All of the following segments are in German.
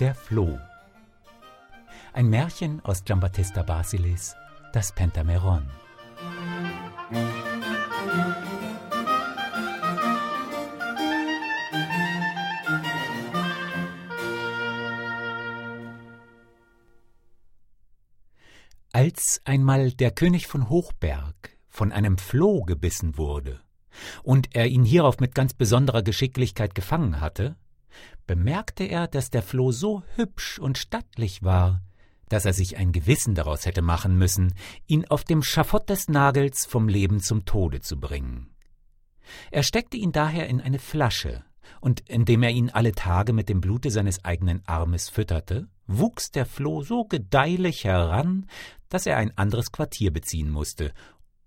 Der Floh. Ein Märchen aus Giambattista Basilis, das Pentameron. Als einmal der König von Hochberg von einem Floh gebissen wurde und er ihn hierauf mit ganz besonderer Geschicklichkeit gefangen hatte, bemerkte er, dass der Floh so hübsch und stattlich war, dass er sich ein Gewissen daraus hätte machen müssen, ihn auf dem Schafott des Nagels vom Leben zum Tode zu bringen. Er steckte ihn daher in eine Flasche, und indem er ihn alle Tage mit dem Blute seines eigenen Armes fütterte, wuchs der Floh so gedeihlich heran, dass er ein anderes Quartier beziehen musste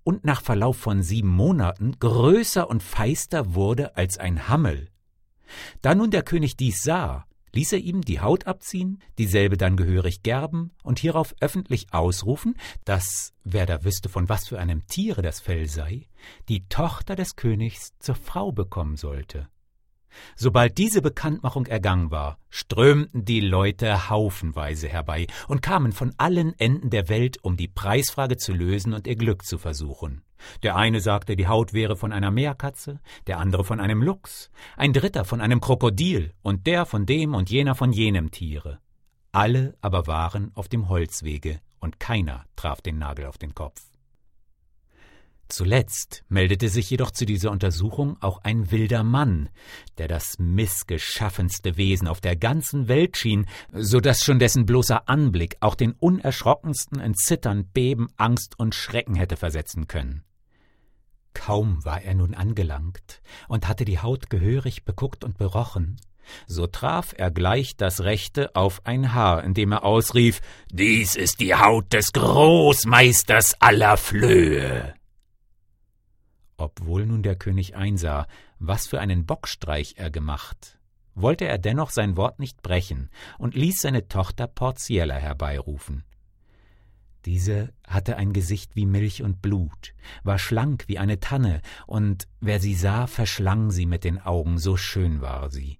und nach Verlauf von sieben Monaten größer und feister wurde als ein Hammel. Da nun der König dies sah, ließ er ihm die Haut abziehen, dieselbe dann gehörig gerben und hierauf öffentlich ausrufen, dass, wer da wüsste, von was für einem Tiere das Fell sei, die Tochter des Königs zur Frau bekommen sollte. Sobald diese Bekanntmachung ergangen war, strömten die Leute haufenweise herbei und kamen von allen Enden der Welt, um die Preisfrage zu lösen und ihr Glück zu versuchen. Der eine sagte, die Haut wäre von einer Meerkatze, der andere von einem Luchs, ein dritter von einem Krokodil und der von dem und jener von jenem Tiere. Alle aber waren auf dem Holzwege, und keiner traf den Nagel auf den Kopf. Zuletzt meldete sich jedoch zu dieser Untersuchung auch ein wilder Mann, der das missgeschaffenste Wesen auf der ganzen Welt schien, so dass schon dessen bloßer Anblick auch den unerschrockensten in Zittern, Beben, Angst und Schrecken hätte versetzen können. Kaum war er nun angelangt und hatte die Haut gehörig beguckt und berochen, so traf er gleich das Rechte auf ein Haar, indem er ausrief Dies ist die Haut des Großmeisters aller Flöhe. Obwohl nun der König einsah, was für einen Bockstreich er gemacht, wollte er dennoch sein Wort nicht brechen und ließ seine Tochter Porziella herbeirufen. Diese hatte ein Gesicht wie Milch und Blut, war schlank wie eine Tanne, und wer sie sah, verschlang sie mit den Augen, so schön war sie.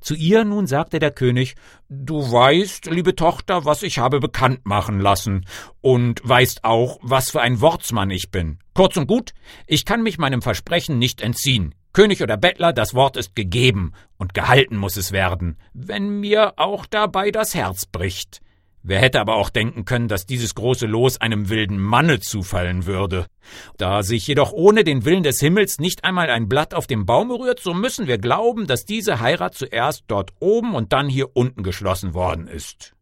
Zu ihr nun sagte der König Du weißt, liebe Tochter, was ich habe bekannt machen lassen, und weißt auch, was für ein Wortsmann ich bin. Kurz und gut, ich kann mich meinem Versprechen nicht entziehen. König oder Bettler, das Wort ist gegeben, und gehalten muss es werden, wenn mir auch dabei das Herz bricht. Wer hätte aber auch denken können, dass dieses große Los einem wilden Manne zufallen würde. Da sich jedoch ohne den Willen des Himmels nicht einmal ein Blatt auf dem Baume rührt, so müssen wir glauben, dass diese Heirat zuerst dort oben und dann hier unten geschlossen worden ist.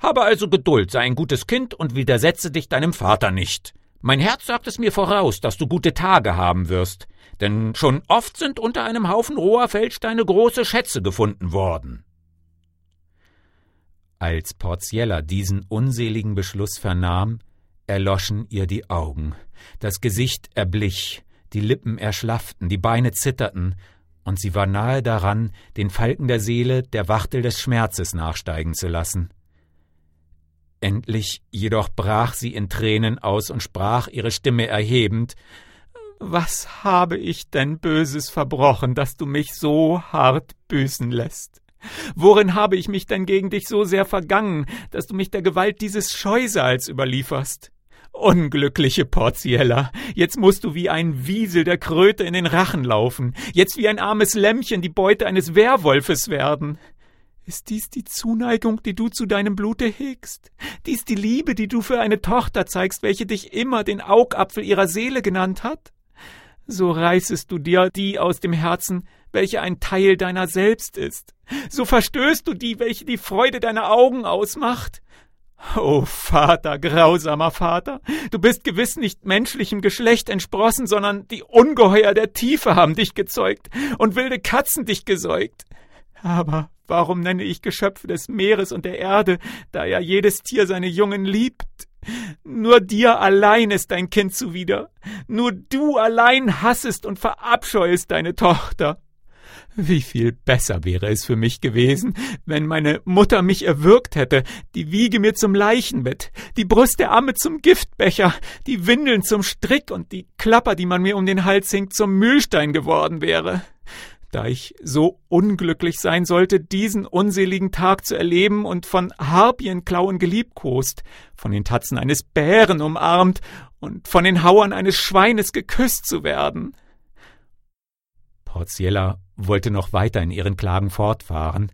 Habe also Geduld, sei ein gutes Kind und widersetze dich deinem Vater nicht. Mein Herz sagt es mir voraus, dass du gute Tage haben wirst, denn schon oft sind unter einem Haufen roher Feldsteine große Schätze gefunden worden. Als Porziella diesen unseligen Beschluss vernahm, erloschen ihr die Augen, das Gesicht erblich, die Lippen erschlafften, die Beine zitterten, und sie war nahe daran, den Falken der Seele der Wachtel des Schmerzes nachsteigen zu lassen. Endlich jedoch brach sie in Tränen aus und sprach, ihre Stimme erhebend Was habe ich denn Böses verbrochen, dass du mich so hart büßen lässt? Worin habe ich mich denn gegen dich so sehr vergangen, dass du mich der Gewalt dieses Scheusals überlieferst? Unglückliche Porziella, jetzt musst du wie ein Wiesel der Kröte in den Rachen laufen, jetzt wie ein armes Lämmchen die Beute eines Werwolfes werden. Ist dies die Zuneigung, die du zu deinem Blute hegst? Dies die Liebe, die du für eine Tochter zeigst, welche dich immer den Augapfel ihrer Seele genannt hat? So reißest du dir die aus dem Herzen, welche ein Teil deiner selbst ist. So verstößt du die, welche die Freude deiner Augen ausmacht. O oh, Vater, grausamer Vater, du bist gewiss nicht menschlichem Geschlecht entsprossen, sondern die Ungeheuer der Tiefe haben dich gezeugt und wilde Katzen dich gesäugt. Aber warum nenne ich Geschöpfe des Meeres und der Erde, da ja jedes Tier seine Jungen liebt? Nur dir allein ist dein Kind zuwider. Nur du allein hassest und verabscheuest deine Tochter. Wie viel besser wäre es für mich gewesen, wenn meine Mutter mich erwürgt hätte, die Wiege mir zum Leichenbett, die Brust der Amme zum Giftbecher, die Windeln zum Strick und die Klapper, die man mir um den Hals hing, zum Mühlstein geworden wäre. da ich so unglücklich sein sollte, diesen unseligen Tag zu erleben und von Harpienklauen geliebkost, von den Tatzen eines Bären umarmt und von den Hauern eines Schweines geküsst zu werden. Porziella wollte noch weiter in ihren Klagen fortfahren,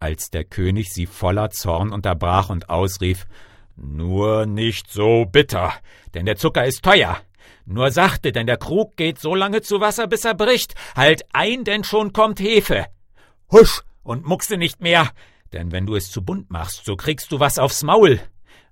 als der König sie voller Zorn unterbrach und ausrief Nur nicht so bitter, denn der Zucker ist teuer. Nur sachte, denn der Krug geht so lange zu Wasser, bis er bricht. Halt ein, denn schon kommt Hefe. Husch und muckse nicht mehr, denn wenn du es zu bunt machst, so kriegst du was aufs Maul.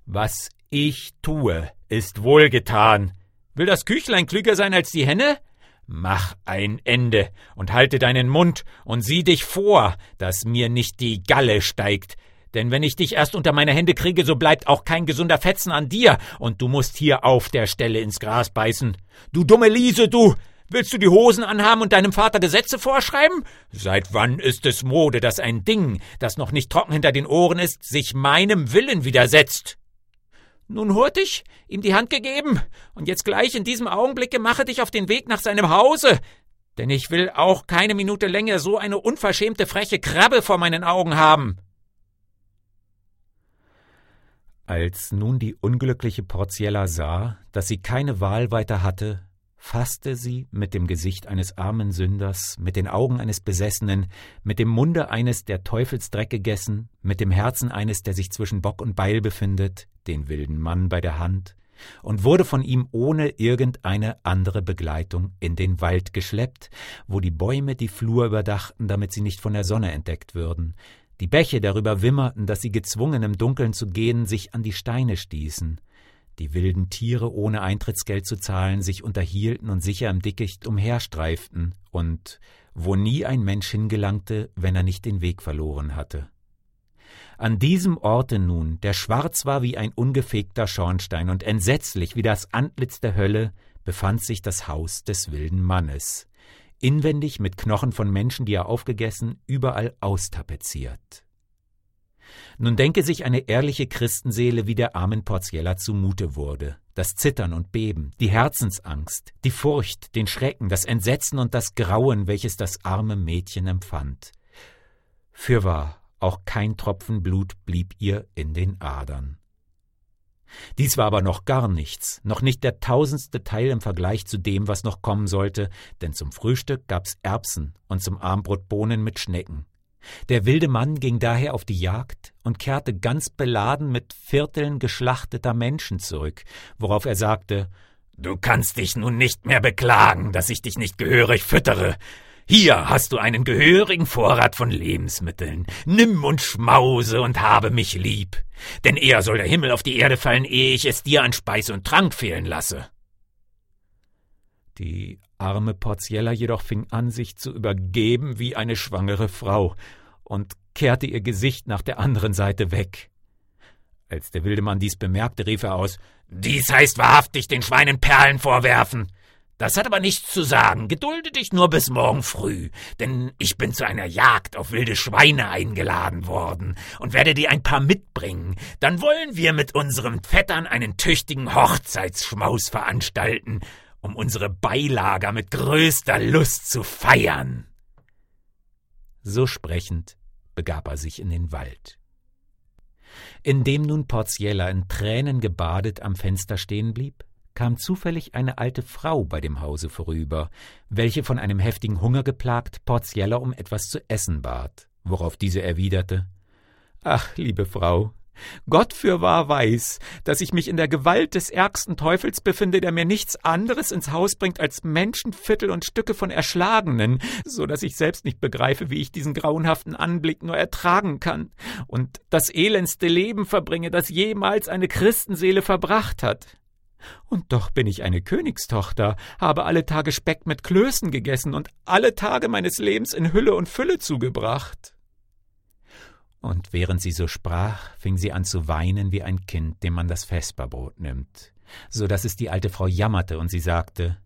Was ich tue, ist wohlgetan. Will das Küchlein klüger sein als die Henne? Mach ein Ende und halte deinen Mund und sieh dich vor, dass mir nicht die Galle steigt, denn wenn ich dich erst unter meine Hände kriege, so bleibt auch kein gesunder Fetzen an dir, und du musst hier auf der Stelle ins Gras beißen. Du dumme Liese, du! Willst du die Hosen anhaben und deinem Vater Gesetze vorschreiben? Seit wann ist es Mode, dass ein Ding, das noch nicht trocken hinter den Ohren ist, sich meinem Willen widersetzt? Nun hurtig, ihm die Hand gegeben, und jetzt gleich in diesem Augenblicke mache dich auf den Weg nach seinem Hause, denn ich will auch keine Minute länger so eine unverschämte freche Krabbe vor meinen Augen haben. Als nun die unglückliche Porziella sah, dass sie keine Wahl weiter hatte, fasste sie mit dem Gesicht eines armen Sünders, mit den Augen eines Besessenen, mit dem Munde eines, der Teufelsdreck gegessen, mit dem Herzen eines, der sich zwischen Bock und Beil befindet, den wilden Mann bei der Hand, und wurde von ihm ohne irgendeine andere Begleitung in den Wald geschleppt, wo die Bäume die Flur überdachten, damit sie nicht von der Sonne entdeckt würden, die Bäche darüber wimmerten, dass sie gezwungen im Dunkeln zu gehen, sich an die Steine stießen. Die wilden Tiere, ohne Eintrittsgeld zu zahlen, sich unterhielten und sicher im Dickicht umherstreiften, und wo nie ein Mensch hingelangte, wenn er nicht den Weg verloren hatte. An diesem Orte nun, der schwarz war wie ein ungefegter Schornstein und entsetzlich wie das Antlitz der Hölle, befand sich das Haus des wilden Mannes inwendig mit Knochen von Menschen, die er aufgegessen, überall austapeziert. Nun denke sich eine ehrliche Christenseele, wie der armen Porziella zumute wurde. Das Zittern und Beben, die Herzensangst, die Furcht, den Schrecken, das Entsetzen und das Grauen, welches das arme Mädchen empfand. Fürwahr, auch kein Tropfen Blut blieb ihr in den Adern. Dies war aber noch gar nichts, noch nicht der tausendste Teil im Vergleich zu dem, was noch kommen sollte, denn zum Frühstück gab's Erbsen und zum Armbrot Bohnen mit Schnecken. Der wilde Mann ging daher auf die Jagd und kehrte ganz beladen mit Vierteln geschlachteter Menschen zurück, worauf er sagte Du kannst dich nun nicht mehr beklagen, dass ich dich nicht gehörig füttere. Hier hast du einen gehörigen Vorrat von Lebensmitteln. Nimm und schmause und habe mich lieb. Denn eher soll der Himmel auf die Erde fallen, ehe ich es dir an Speis und Trank fehlen lasse. Die arme Porziella jedoch fing an, sich zu übergeben wie eine schwangere Frau und kehrte ihr Gesicht nach der anderen Seite weg. Als der wilde Mann dies bemerkte, rief er aus Dies heißt wahrhaftig den Schweinen Perlen vorwerfen. Das hat aber nichts zu sagen. Gedulde dich nur bis morgen früh, denn ich bin zu einer Jagd auf wilde Schweine eingeladen worden und werde dir ein paar mitbringen. Dann wollen wir mit unseren Vettern einen tüchtigen Hochzeitsschmaus veranstalten, um unsere Beilager mit größter Lust zu feiern. So sprechend begab er sich in den Wald. Indem nun Porziella in Tränen gebadet am Fenster stehen blieb, kam zufällig eine alte Frau bei dem Hause vorüber, welche von einem heftigen Hunger geplagt Porziella um etwas zu essen bat, worauf diese erwiderte Ach, liebe Frau, Gott fürwahr weiß, dass ich mich in der Gewalt des ärgsten Teufels befinde, der mir nichts anderes ins Haus bringt als Menschenviertel und Stücke von Erschlagenen, so dass ich selbst nicht begreife, wie ich diesen grauenhaften Anblick nur ertragen kann und das elendste Leben verbringe, das jemals eine Christenseele verbracht hat. Und doch bin ich eine Königstochter, habe alle Tage Speck mit Klößen gegessen und alle Tage meines Lebens in Hülle und Fülle zugebracht. Und während sie so sprach, fing sie an zu weinen wie ein Kind, dem man das Vesperbrot nimmt, so dass es die alte Frau jammerte und sie sagte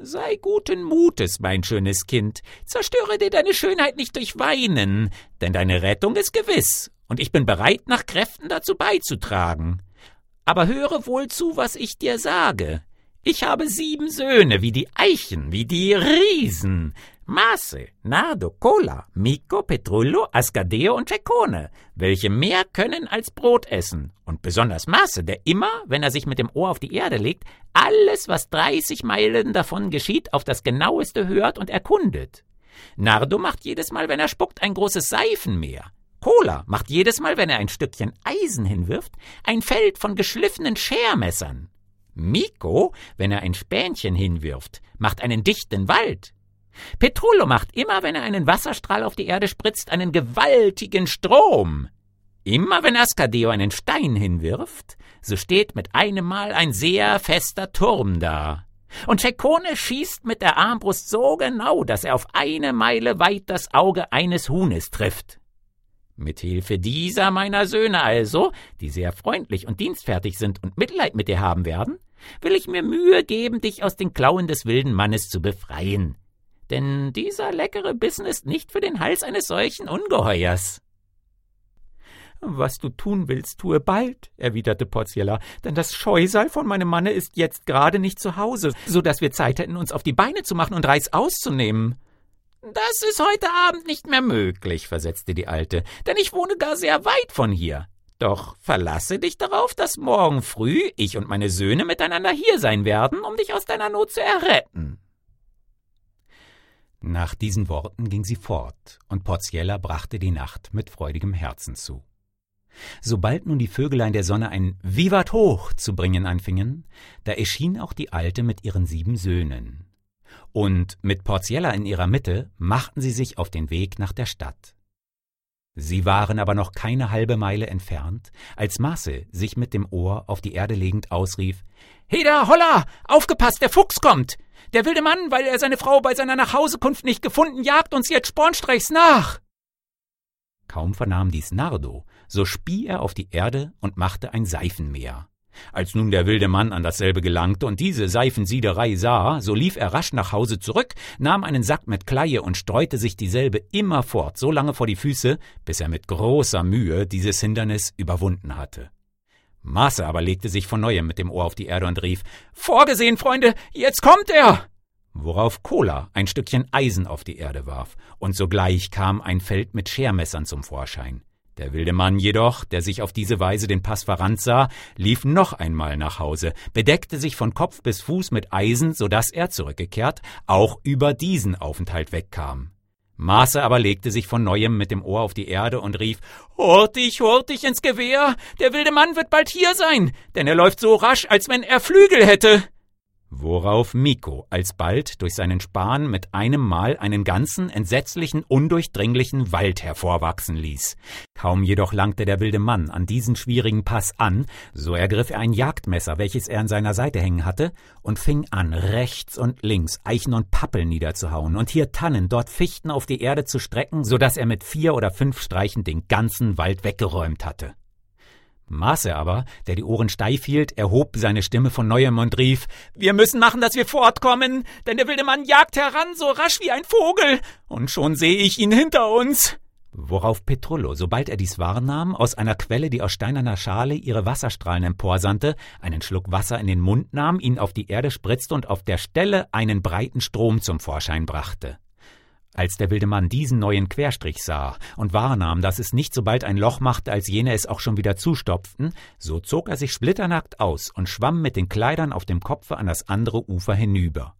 Sei guten Mutes, mein schönes Kind, zerstöre dir deine Schönheit nicht durch Weinen, denn deine Rettung ist gewiss, und ich bin bereit, nach Kräften dazu beizutragen. Aber höre wohl zu, was ich dir sage. Ich habe sieben Söhne, wie die Eichen, wie die Riesen. Maße, Nardo, Cola, Mico, Petrullo, Ascadeo und Ceccone, welche mehr können als Brot essen. Und besonders Maße, der immer, wenn er sich mit dem Ohr auf die Erde legt, alles, was dreißig Meilen davon geschieht, auf das genaueste hört und erkundet. Nardo macht jedes Mal, wenn er spuckt, ein großes Seifenmeer. Cola macht jedes Mal, wenn er ein Stückchen Eisen hinwirft, ein Feld von geschliffenen Schermessern. Miko, wenn er ein Spänchen hinwirft, macht einen dichten Wald. Petrullo macht immer, wenn er einen Wasserstrahl auf die Erde spritzt, einen gewaltigen Strom. Immer wenn Ascadeo einen Stein hinwirft, so steht mit einem Mal ein sehr fester Turm da. Und Ceccone schießt mit der Armbrust so genau, dass er auf eine Meile weit das Auge eines Huhnes trifft. Mit Hilfe dieser meiner Söhne also, die sehr freundlich und dienstfertig sind und Mitleid mit dir haben werden, will ich mir Mühe geben, dich aus den Klauen des wilden Mannes zu befreien denn dieser leckere Bissen ist nicht für den Hals eines solchen Ungeheuers. Was du tun willst, tue bald, erwiderte Pozziella, denn das Scheusal von meinem Manne ist jetzt gerade nicht zu Hause, so dass wir Zeit hätten, uns auf die Beine zu machen und Reis auszunehmen. Das ist heute Abend nicht mehr möglich, versetzte die Alte, denn ich wohne gar sehr weit von hier. Doch verlasse dich darauf, dass morgen früh ich und meine Söhne miteinander hier sein werden, um dich aus deiner Not zu erretten. Nach diesen Worten ging sie fort, und Porziella brachte die Nacht mit freudigem Herzen zu. Sobald nun die Vögelein der Sonne ein Vivat hoch zu bringen anfingen, da erschien auch die Alte mit ihren sieben Söhnen. Und mit Porziella in ihrer Mitte machten sie sich auf den Weg nach der Stadt. Sie waren aber noch keine halbe Meile entfernt, als Maße sich mit dem Ohr auf die Erde legend ausrief Heda, holla! Aufgepasst, der Fuchs kommt! Der wilde Mann, weil er seine Frau bei seiner Nachhausekunft nicht gefunden, jagt uns jetzt spornstreichs nach! Kaum vernahm dies Nardo, so spie er auf die Erde und machte ein Seifenmeer. Als nun der wilde Mann an dasselbe gelangte und diese Seifensiederei sah, so lief er rasch nach Hause zurück, nahm einen Sack mit Kleie und streute sich dieselbe immerfort so lange vor die Füße, bis er mit großer Mühe dieses Hindernis überwunden hatte. Maße aber legte sich von neuem mit dem Ohr auf die Erde und rief Vorgesehen, Freunde, jetzt kommt er. Worauf Cola ein Stückchen Eisen auf die Erde warf, und sogleich kam ein Feld mit Schermessern zum Vorschein. Der wilde Mann jedoch, der sich auf diese Weise den Pass verrannt sah, lief noch einmal nach Hause, bedeckte sich von Kopf bis Fuß mit Eisen, so dass er zurückgekehrt auch über diesen Aufenthalt wegkam. Maße aber legte sich von neuem mit dem Ohr auf die Erde und rief Hurtig, hurtig ins Gewehr. Der wilde Mann wird bald hier sein, denn er läuft so rasch, als wenn er Flügel hätte. Worauf Miko alsbald durch seinen Span mit einem Mal einen ganzen, entsetzlichen, undurchdringlichen Wald hervorwachsen ließ. Kaum jedoch langte der wilde Mann an diesen schwierigen Pass an, so ergriff er ein Jagdmesser, welches er an seiner Seite hängen hatte, und fing an, rechts und links Eichen und Pappeln niederzuhauen und hier Tannen, dort Fichten auf die Erde zu strecken, so dass er mit vier oder fünf Streichen den ganzen Wald weggeräumt hatte. Maße aber, der die Ohren steif hielt, erhob seine Stimme von neuem und rief Wir müssen machen, dass wir fortkommen, denn der wilde Mann jagt heran, so rasch wie ein Vogel, und schon sehe ich ihn hinter uns. Worauf Petrullo, sobald er dies wahrnahm, aus einer Quelle, die aus steinerner Schale ihre Wasserstrahlen emporsandte, einen Schluck Wasser in den Mund nahm, ihn auf die Erde spritzte und auf der Stelle einen breiten Strom zum Vorschein brachte. Als der wilde Mann diesen neuen Querstrich sah und wahrnahm, dass es nicht so bald ein Loch machte, als jene es auch schon wieder zustopften, so zog er sich splitternackt aus und schwamm mit den Kleidern auf dem Kopfe an das andere Ufer hinüber.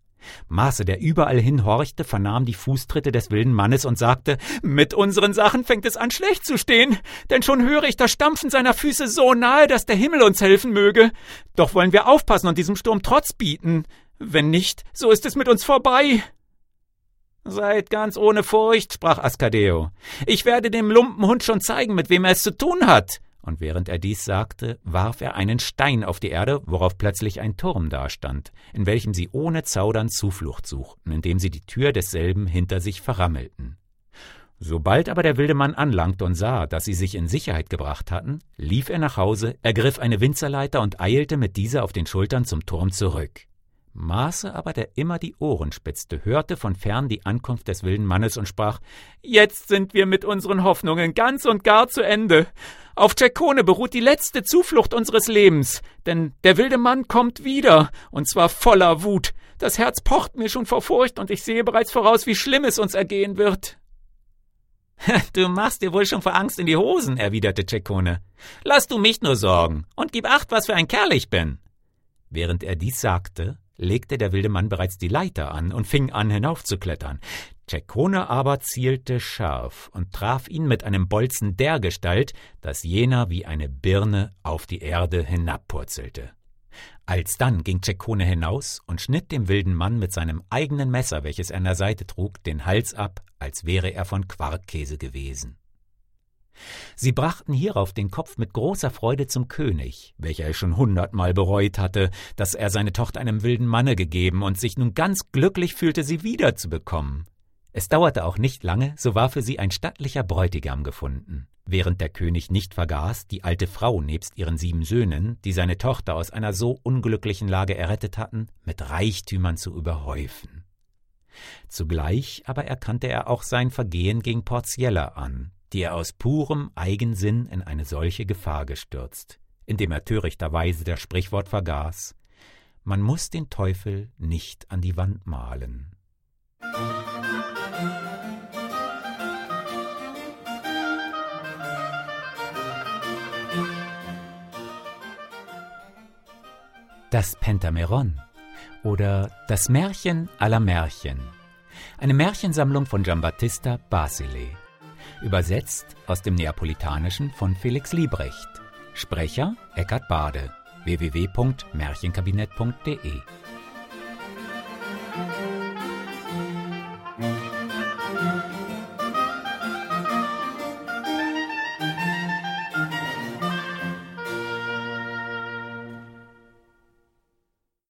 Maße, der überall hinhorchte, vernahm die Fußtritte des wilden Mannes und sagte, mit unseren Sachen fängt es an schlecht zu stehen, denn schon höre ich das Stampfen seiner Füße so nahe, dass der Himmel uns helfen möge. Doch wollen wir aufpassen und diesem Sturm Trotz bieten. Wenn nicht, so ist es mit uns vorbei. Seid ganz ohne Furcht, sprach Ascadeo. Ich werde dem Lumpenhund schon zeigen, mit wem er es zu tun hat. Und während er dies sagte, warf er einen Stein auf die Erde, worauf plötzlich ein Turm dastand, in welchem sie ohne Zaudern Zuflucht suchten, indem sie die Tür desselben hinter sich verrammelten. Sobald aber der wilde Mann anlangte und sah, dass sie sich in Sicherheit gebracht hatten, lief er nach Hause, ergriff eine Winzerleiter und eilte mit dieser auf den Schultern zum Turm zurück. Maße aber, der immer die Ohren spitzte, hörte von fern die Ankunft des wilden Mannes und sprach Jetzt sind wir mit unseren Hoffnungen ganz und gar zu Ende. Auf Cecone beruht die letzte Zuflucht unseres Lebens, denn der wilde Mann kommt wieder, und zwar voller Wut. Das Herz pocht mir schon vor Furcht, und ich sehe bereits voraus, wie schlimm es uns ergehen wird. Du machst dir wohl schon vor Angst in die Hosen, erwiderte Cecone. Lass du mich nur sorgen und gib acht, was für ein Kerl ich bin. Während er dies sagte, legte der wilde Mann bereits die Leiter an und fing an hinaufzuklettern. Cecone aber zielte scharf und traf ihn mit einem Bolzen dergestalt, dass jener wie eine Birne auf die Erde hinabpurzelte. Alsdann ging Cecone hinaus und schnitt dem wilden Mann mit seinem eigenen Messer, welches er an der Seite trug, den Hals ab, als wäre er von Quarkkäse gewesen. Sie brachten hierauf den Kopf mit großer Freude zum König, welcher es schon hundertmal bereut hatte, dass er seine Tochter einem wilden Manne gegeben und sich nun ganz glücklich fühlte, sie wiederzubekommen. Es dauerte auch nicht lange, so war für sie ein stattlicher Bräutigam gefunden. Während der König nicht vergaß, die alte Frau nebst ihren sieben Söhnen, die seine Tochter aus einer so unglücklichen Lage errettet hatten, mit Reichtümern zu überhäufen. Zugleich aber erkannte er auch sein Vergehen gegen Porziella an, die er aus purem Eigensinn in eine solche Gefahr gestürzt, indem er törichterweise das Sprichwort vergaß, man muss den Teufel nicht an die Wand malen. Das Pentameron oder Das Märchen aller Märchen. Eine Märchensammlung von Giambattista Basile. Übersetzt aus dem Neapolitanischen von Felix Liebrecht. Sprecher Eckhard Bade. www.märchenkabinett.de